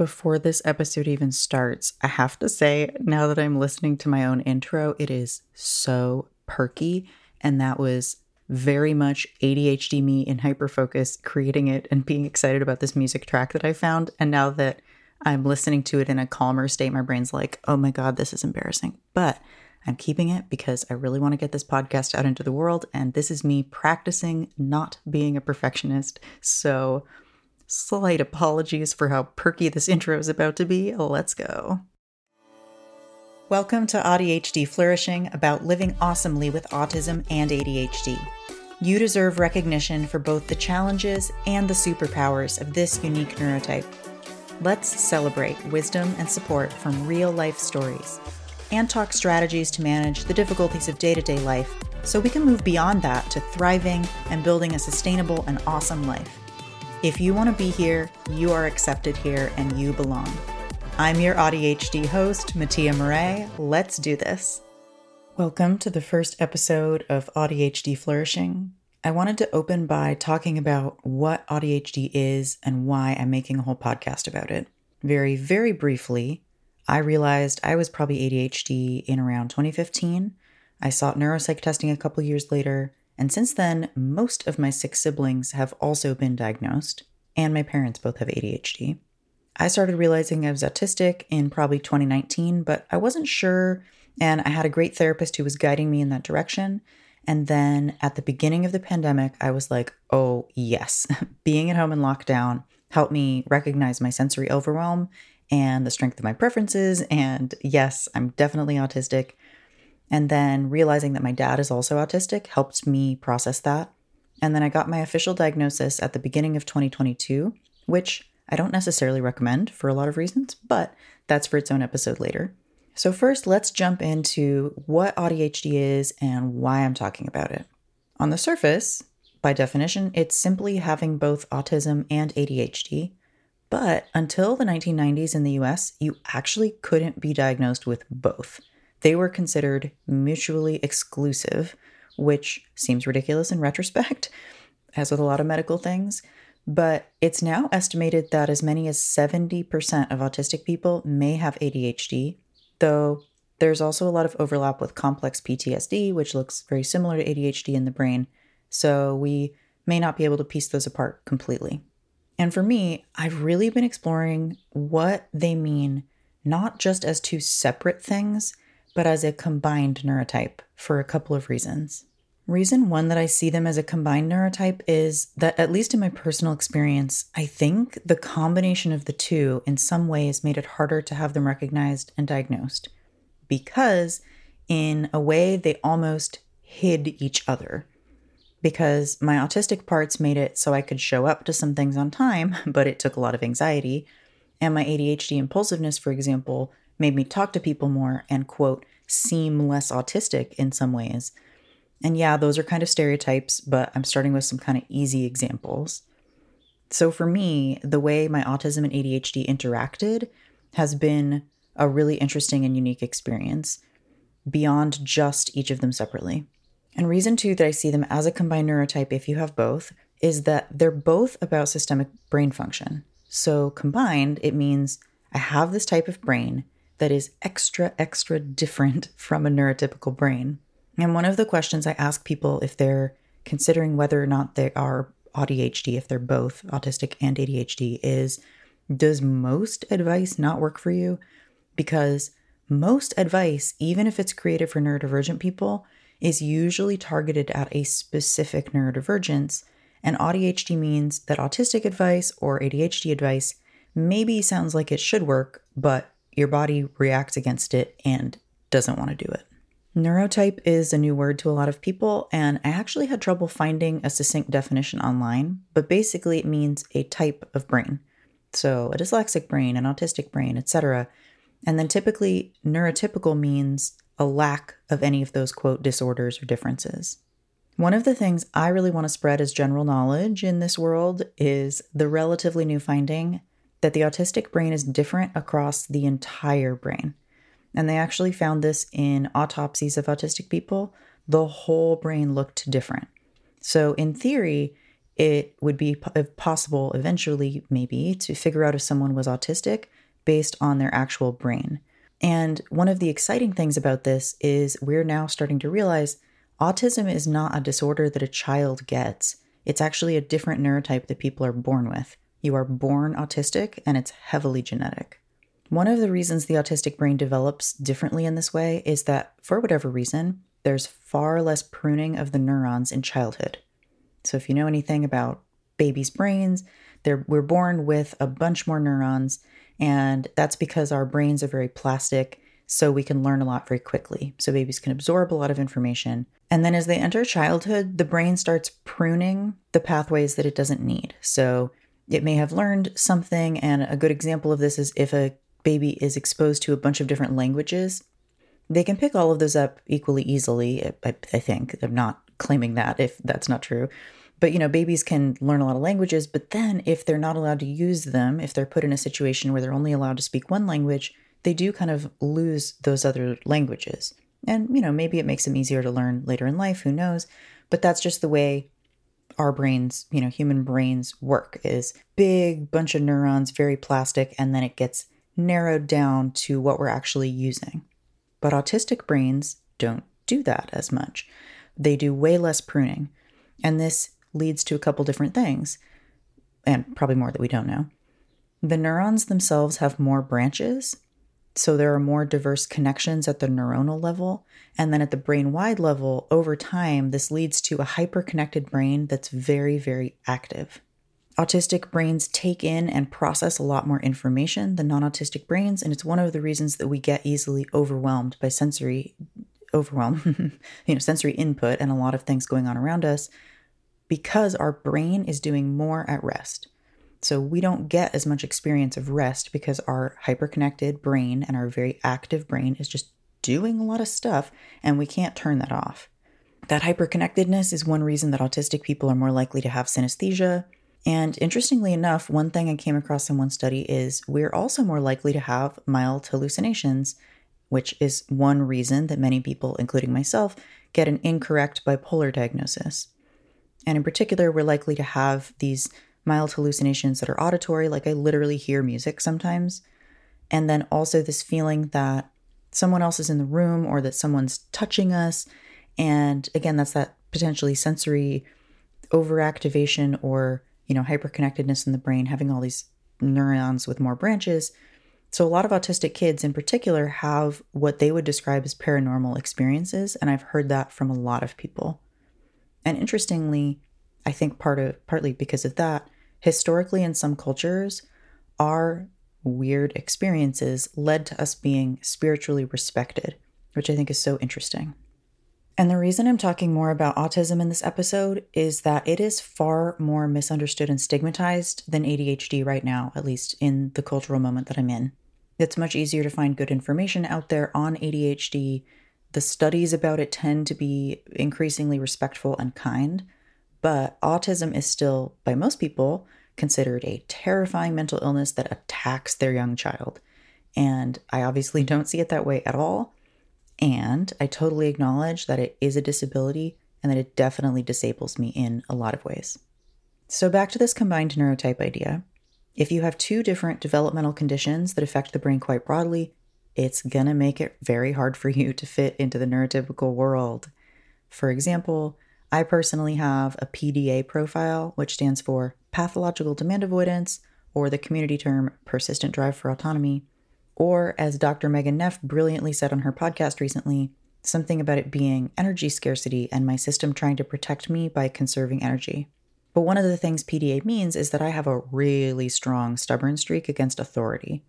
Before this episode even starts, I have to say, now that I'm listening to my own intro, it is so perky. And that was very much ADHD me in hyperfocus, creating it and being excited about this music track that I found. And now that I'm listening to it in a calmer state, my brain's like, oh my God, this is embarrassing. But I'm keeping it because I really want to get this podcast out into the world. And this is me practicing not being a perfectionist. So, slight apologies for how perky this intro is about to be. Let's go. Welcome to AuDHD Flourishing about living awesomely with autism and ADHD. You deserve recognition for both the challenges and the superpowers of this unique neurotype. Let's celebrate wisdom and support from real life stories and talk strategies to manage the difficulties of day to day life so we can move beyond that to thriving and building a sustainable and awesome life. If you want to be here, you are accepted here and you belong. I'm your AuDHD host, Mattia Maree. Let's do this. Welcome to the first episode of AuDHD Flourishing. I wanted to open by talking about what AuDHD is and why I'm making a whole podcast about it. Very, very briefly, I realized I was probably ADHD in around 2015. I sought neuropsych testing a couple years later, and since then, most of my six siblings have also been diagnosed, and my parents both have ADHD. I started realizing I was autistic in probably 2019, but I wasn't sure, and I had a great therapist who was guiding me in that direction. And then at the beginning of the pandemic, I was like, oh, yes, being at home in lockdown helped me recognize my sensory overwhelm and the strength of my preferences. And yes, I'm definitely autistic. And then realizing that my dad is also autistic helped me process that. And then I got my official diagnosis at the beginning of 2022, which I don't necessarily recommend for a lot of reasons, but that's for its own episode later. So, first, let's jump into what AuDHD is and why I'm talking about it. On the surface, by definition, it's simply having both autism and ADHD. But until the 1990s in the US, you actually couldn't be diagnosed with both. They were considered mutually exclusive, which seems ridiculous in retrospect, as with a lot of medical things. But it's now estimated that as many as 70% of autistic people may have ADHD, though there's also a lot of overlap with complex PTSD, which looks very similar to ADHD in the brain. So we may not be able to piece those apart completely. And for me, I've really been exploring what they mean, not just as two separate things, but as a combined neurotype for a couple of reasons. Reason one that I see them as a combined neurotype is that, at least in my personal experience, I think the combination of the two in some ways made it harder to have them recognized and diagnosed because, in a way, they almost hid each other. Because my autistic parts made it so I could show up to some things on time, but it took a lot of anxiety. And my ADHD impulsiveness, for example, made me talk to people more and, quote, seem less autistic in some ways. And yeah, those are kind of stereotypes, but I'm starting with some kind of easy examples. So for me, the way my autism and ADHD interacted has been a really interesting and unique experience beyond just each of them separately. And reason two that I see them as a combined neurotype, if you have both, is that they're both about systemic brain function. So combined, it means I have this type of brain that is extra, extra different from a neurotypical brain. And one of the questions I ask people if they're considering whether or not they are AuDHD, if they're both autistic and ADHD, is Does most advice not work for you? Because most advice, even if it's created for neurodivergent people, is usually targeted at a specific neurodivergence. And AuDHD means that autistic advice or ADHD advice maybe sounds like it should work, but your body reacts against it and doesn't want to do it. Neurotype is a new word to a lot of people, and I actually had trouble finding a succinct definition online, but basically it means a type of brain. So, a dyslexic brain, an autistic brain, etc. And then typically, neurotypical means a lack of any of those quote disorders or differences. One of the things I really want to spread as general knowledge in this world is the relatively new finding that the autistic brain is different across the entire brain. And they actually found this in autopsies of autistic people. The whole brain looked different. So, in theory, it would be possible eventually, maybe, to figure out if someone was autistic based on their actual brain. And one of the exciting things about this is we're now starting to realize autism is not a disorder that a child gets. It's actually a different neurotype that people are born with. You are born autistic and it's heavily genetic. One of the reasons the autistic brain develops differently in this way is that, for whatever reason, there's far less pruning of the neurons in childhood. So, if you know anything about babies' brains, we're born with a bunch more neurons and that's because our brains are very plastic, so we can learn a lot very quickly. So babies can absorb a lot of information. And then as they enter childhood, the brain starts pruning the pathways that it doesn't need. So it may have learned something. And a good example of this is if a baby is exposed to a bunch of different languages, they can pick all of those up equally easily. I, I think. I'm not claiming that if that's not true. But you know, babies can learn a lot of languages, but then if they're not allowed to use them, if they're put in a situation where they're only allowed to speak one language, they do kind of lose those other languages. And you know, maybe it makes them easier to learn later in life, who knows? But that's just the way our brains, you know, human brains work is big bunch of neurons, very plastic, and then it gets narrowed down to what we're actually using. But autistic brains don't do that as much. They do way less pruning. And this leads to a couple different things, and probably more that we don't know. The neurons themselves have more branches, so there are more diverse connections at the neuronal level. And then at the brain wide level, over time, this leads to a hyper-connected brain that's very, very active. Autistic brains take in and process a lot more information than non autistic brains, and it's one of the reasons that we get easily overwhelmed by sensory overwhelm, you know, sensory input and a lot of things going on around us because our brain is doing more at rest. So we don't get as much experience of rest because our hyperconnected brain and our very active brain is just doing a lot of stuff and we can't turn that off. That hyperconnectedness is one reason that autistic people are more likely to have synesthesia. And interestingly enough, one thing I came across in one study is we're also more likely to have mild hallucinations, which is one reason that many people, including myself, get an incorrect bipolar diagnosis. And in particular, we're likely to have these mild hallucinations that are auditory, like I literally hear music sometimes. And then also this feeling that someone else is in the room or that someone's touching us. And again, that's that potentially sensory overactivation or, you know, hyperconnectedness in the brain, having all these neurons with more branches. So, a lot of autistic kids in particular have what they would describe as paranormal experiences. And I've heard that from a lot of people. And interestingly, I think part of partly because of that, historically in some cultures, our weird experiences led to us being spiritually respected, which I think is so interesting. And the reason I'm talking more about autism in this episode is that it is far more misunderstood and stigmatized than ADHD right now, at least in the cultural moment that I'm in. It's much easier to find good information out there on ADHD the studies about it tend to be increasingly respectful and kind, but autism is still, by most people, considered a terrifying mental illness that attacks their young child. And I obviously don't see it that way at all. And I totally acknowledge that it is a disability and that it definitely disables me in a lot of ways. So, back to this combined neurotype idea. If you have two different developmental conditions that affect the brain quite broadly, it's gonna make it very hard for you to fit into the neurotypical world. For example, I personally have a PDA profile, which stands for pathological demand avoidance, or the community term persistent drive for autonomy. Or, as Dr. Megan Neff brilliantly said on her podcast recently, something about it being energy scarcity and my system trying to protect me by conserving energy. But one of the things PDA means is that I have a really strong stubborn streak against authority.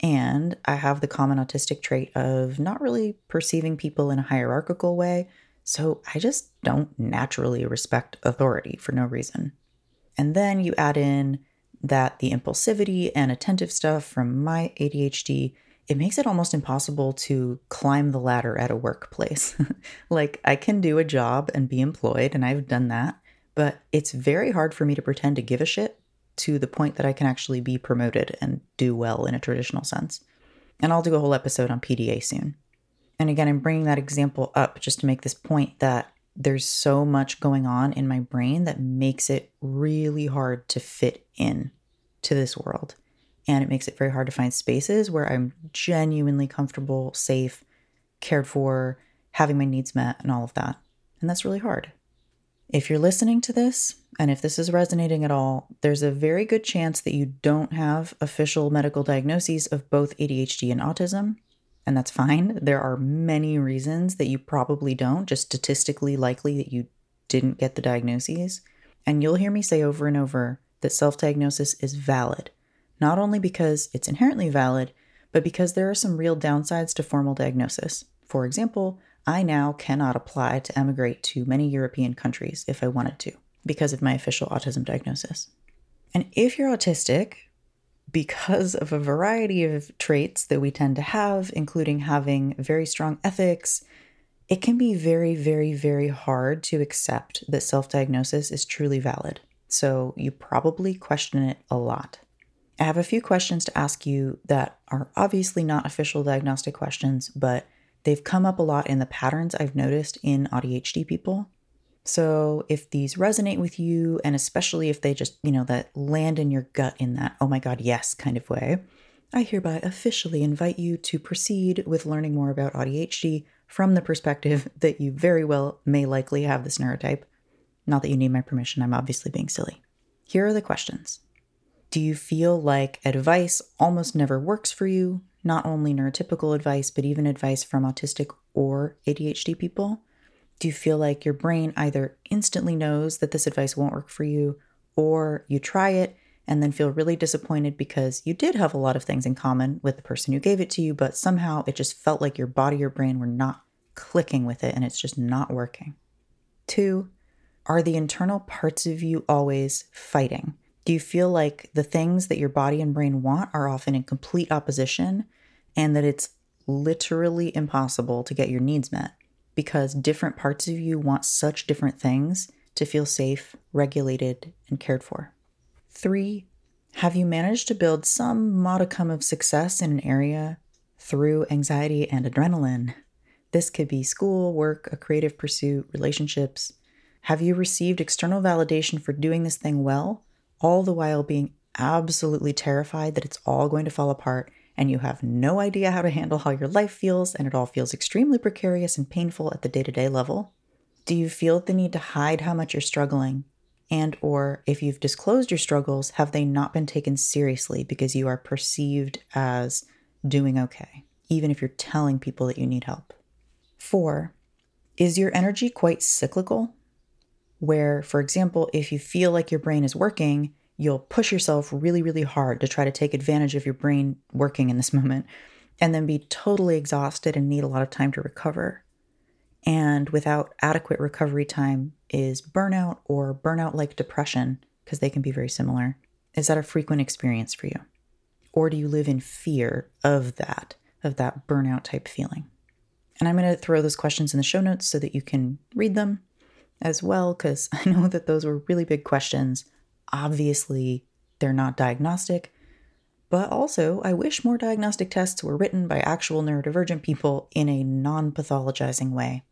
And I have the common autistic trait of not really perceiving people in a hierarchical way. So I just don't naturally respect authority for no reason. And then you add in that the impulsivity and attentive stuff from my ADHD, it makes it almost impossible to climb the ladder at a workplace. like, I can do a job and be employed, and I've done that, but it's very hard for me to pretend to give a shit to the point that I can actually be promoted and do well in a traditional sense. And I'll do a whole episode on PDA soon. And again, I'm bringing that example up just to make this point that there's so much going on in my brain that makes it really hard to fit in to this world. And it makes it very hard to find spaces where I'm genuinely comfortable, safe, cared for, having my needs met, and all of that. And that's really hard. If you're listening to this, and if this is resonating at all, there's a very good chance that you don't have official medical diagnoses of both ADHD and autism. And that's fine. There are many reasons that you probably don't, just statistically likely that you didn't get the diagnoses. And you'll hear me say over and over that self diagnosis is valid, not only because it's inherently valid, but because there are some real downsides to formal diagnosis. For example, I now cannot apply to emigrate to many European countries if I wanted to because of my official autism diagnosis. And if you're autistic, because of a variety of traits that we tend to have, including having very strong ethics, it can be very, very, very hard to accept that self diagnosis is truly valid. So you probably question it a lot. I have a few questions to ask you that are obviously not official diagnostic questions, but they've come up a lot in the patterns I've noticed in AuDHD people. So if these resonate with you, and especially if they just, you know, that land in your gut in that, oh my God, yes kind of way, I hereby officially invite you to proceed with learning more about AuDHD from the perspective that you very well may likely have this neurotype. Not that you need my permission, I'm obviously being silly. Here are the questions Do you feel like advice almost never works for you? Not only neurotypical advice, but even advice from autistic or ADHD people? Do you feel like your brain either instantly knows that this advice won't work for you, or you try it and then feel really disappointed because you did have a lot of things in common with the person who gave it to you, but somehow it just felt like your body or brain were not clicking with it and it's just not working? Two, are the internal parts of you always fighting? Do you feel like the things that your body and brain want are often in complete opposition and that it's literally impossible to get your needs met? Because different parts of you want such different things to feel safe, regulated, and cared for. Three, have you managed to build some modicum of success in an area through anxiety and adrenaline? This could be school, work, a creative pursuit, relationships. Have you received external validation for doing this thing well, all the while being absolutely terrified that it's all going to fall apart and you have no idea how to handle how your life feels, and it all feels extremely precarious and painful at the day to day level? Do you feel the need to hide how much you're struggling? And or if you've disclosed your struggles, have they not been taken seriously because you are perceived as doing okay, even if you're telling people that you need help? Four, is your energy quite cyclical? Where, for example, if you feel like your brain is working, you'll push yourself really, really hard to try to take advantage of your brain working in this moment and then be totally exhausted and need a lot of time to recover. And without adequate recovery time is burnout or burnout like depression, because they can be very similar. Is that a frequent experience for you? Or do you live in fear of that, of that burnout type feeling? And I'm going to throw those questions in the show notes so that you can read them as well, because I know that those were really big questions Obviously, they're not diagnostic, but also, I wish more diagnostic tests were written by actual neurodivergent people in a non pathologizing way.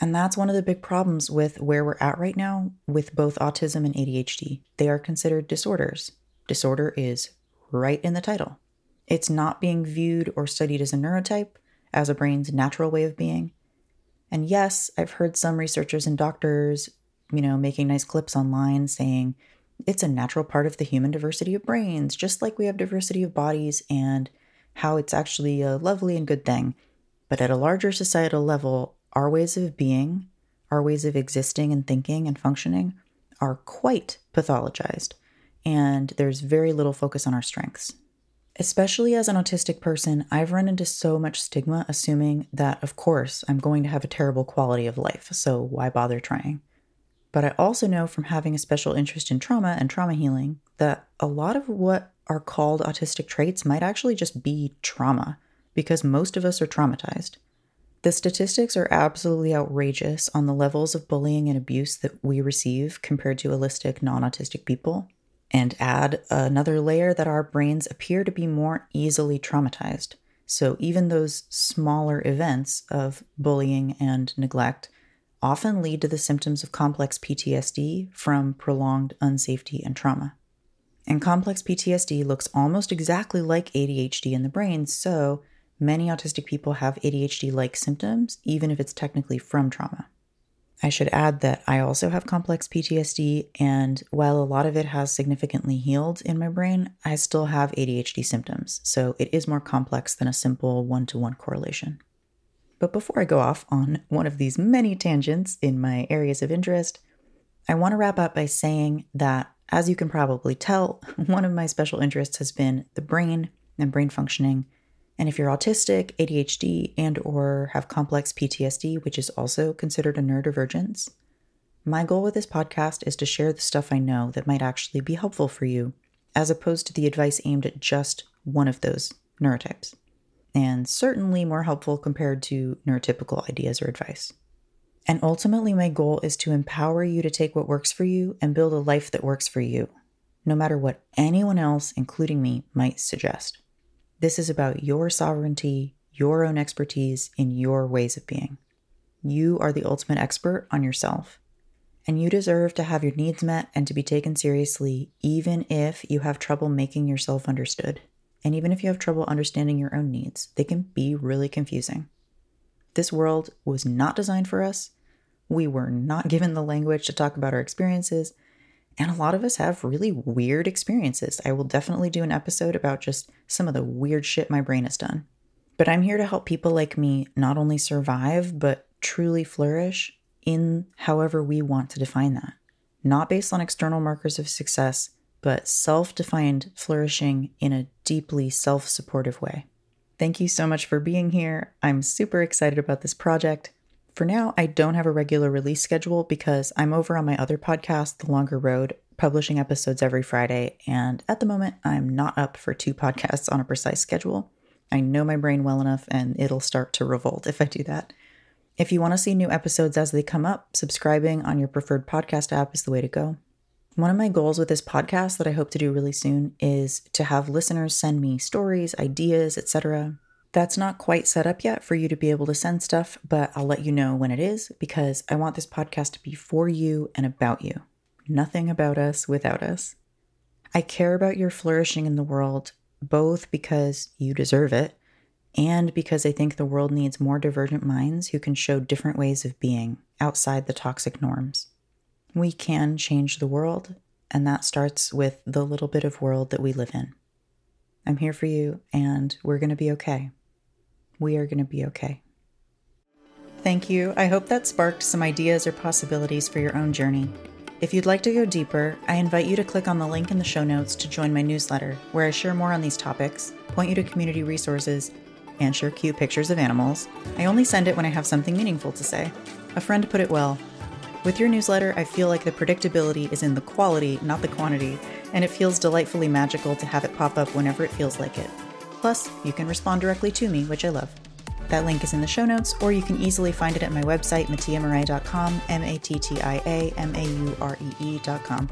And that's one of the big problems with where we're at right now with both autism and ADHD. They are considered disorders. Disorder is right in the title. It's not being viewed or studied as a neurotype, as a brain's natural way of being. And yes, I've heard some researchers and doctors, you know, making nice clips online saying it's a natural part of the human diversity of brains, just like we have diversity of bodies and how it's actually a lovely and good thing. But at a larger societal level, our ways of being, our ways of existing and thinking and functioning are quite pathologized, and there's very little focus on our strengths. Especially as an autistic person, I've run into so much stigma assuming that, of course, I'm going to have a terrible quality of life, so why bother trying? But I also know from having a special interest in trauma and trauma healing that a lot of what are called autistic traits might actually just be trauma, because most of us are traumatized. The statistics are absolutely outrageous on the levels of bullying and abuse that we receive compared to holistic, non autistic people. And add another layer that our brains appear to be more easily traumatized. So even those smaller events of bullying and neglect often lead to the symptoms of complex PTSD from prolonged unsafety and trauma. And complex PTSD looks almost exactly like ADHD in the brain, so many autistic people have ADHD like symptoms, even if it's technically from trauma. I should add that I also have complex PTSD, and while a lot of it has significantly healed in my brain, I still have ADHD symptoms, so it is more complex than a simple one to one correlation. But before I go off on one of these many tangents in my areas of interest, I want to wrap up by saying that, as you can probably tell, one of my special interests has been the brain and brain functioning. And if you're autistic, ADHD, and or have complex PTSD, which is also considered a neurodivergence, my goal with this podcast is to share the stuff I know that might actually be helpful for you, as opposed to the advice aimed at just one of those neurotypes, and certainly more helpful compared to neurotypical ideas or advice. And ultimately, my goal is to empower you to take what works for you and build a life that works for you, no matter what anyone else, including me, might suggest. This is about your sovereignty, your own expertise in your ways of being. You are the ultimate expert on yourself. And you deserve to have your needs met and to be taken seriously, even if you have trouble making yourself understood. And even if you have trouble understanding your own needs, they can be really confusing. This world was not designed for us. We were not given the language to talk about our experiences, and a lot of us have really weird experiences. I will definitely do an episode about just some of the weird shit my brain has done. But I'm here to help people like me not only survive, but truly flourish in however we want to define that. Not based on external markers of success, but self defined flourishing in a deeply self supportive way. Thank you so much for being here. I'm super excited about this project. For now, I don't have a regular release schedule because I'm over on my other podcast, The Longer Road, publishing episodes every Friday. And at the moment, I'm not up for two podcasts on a precise schedule. I know my brain well enough and it'll start to revolt if I do that. If you want to see new episodes as they come up, subscribing on your preferred podcast app is the way to go. One of my goals with this podcast that I hope to do really soon is to have listeners send me stories, ideas, etc. That's not quite set up yet for you to be able to send stuff, but I'll let you know when it is because I want this podcast to be for you and about you. Nothing about us without us. I care about your flourishing in the world, both because you deserve it and because I think the world needs more divergent minds who can show different ways of being outside the toxic norms. We can change the world, and that starts with the little bit of world that we live in. I'm here for you, and we're going to be okay we are going to be okay. Thank you. I hope that sparked some ideas or possibilities for your own journey. If you'd like to go deeper, I invite you to click on the link in the show notes to join my newsletter, where I share more on these topics, point you to community resources, and share cute pictures of animals. I only send it when I have something meaningful to say. A friend put it well With your newsletter, I feel like the predictability is in the quality, not the quantity, and it feels delightfully magical to have it pop up whenever it feels like it. Plus, you can respond directly to me, which I love. That link is in the show notes, or you can easily find it at my website, mattiamaree.com, M A T T I A M A U R E E.com.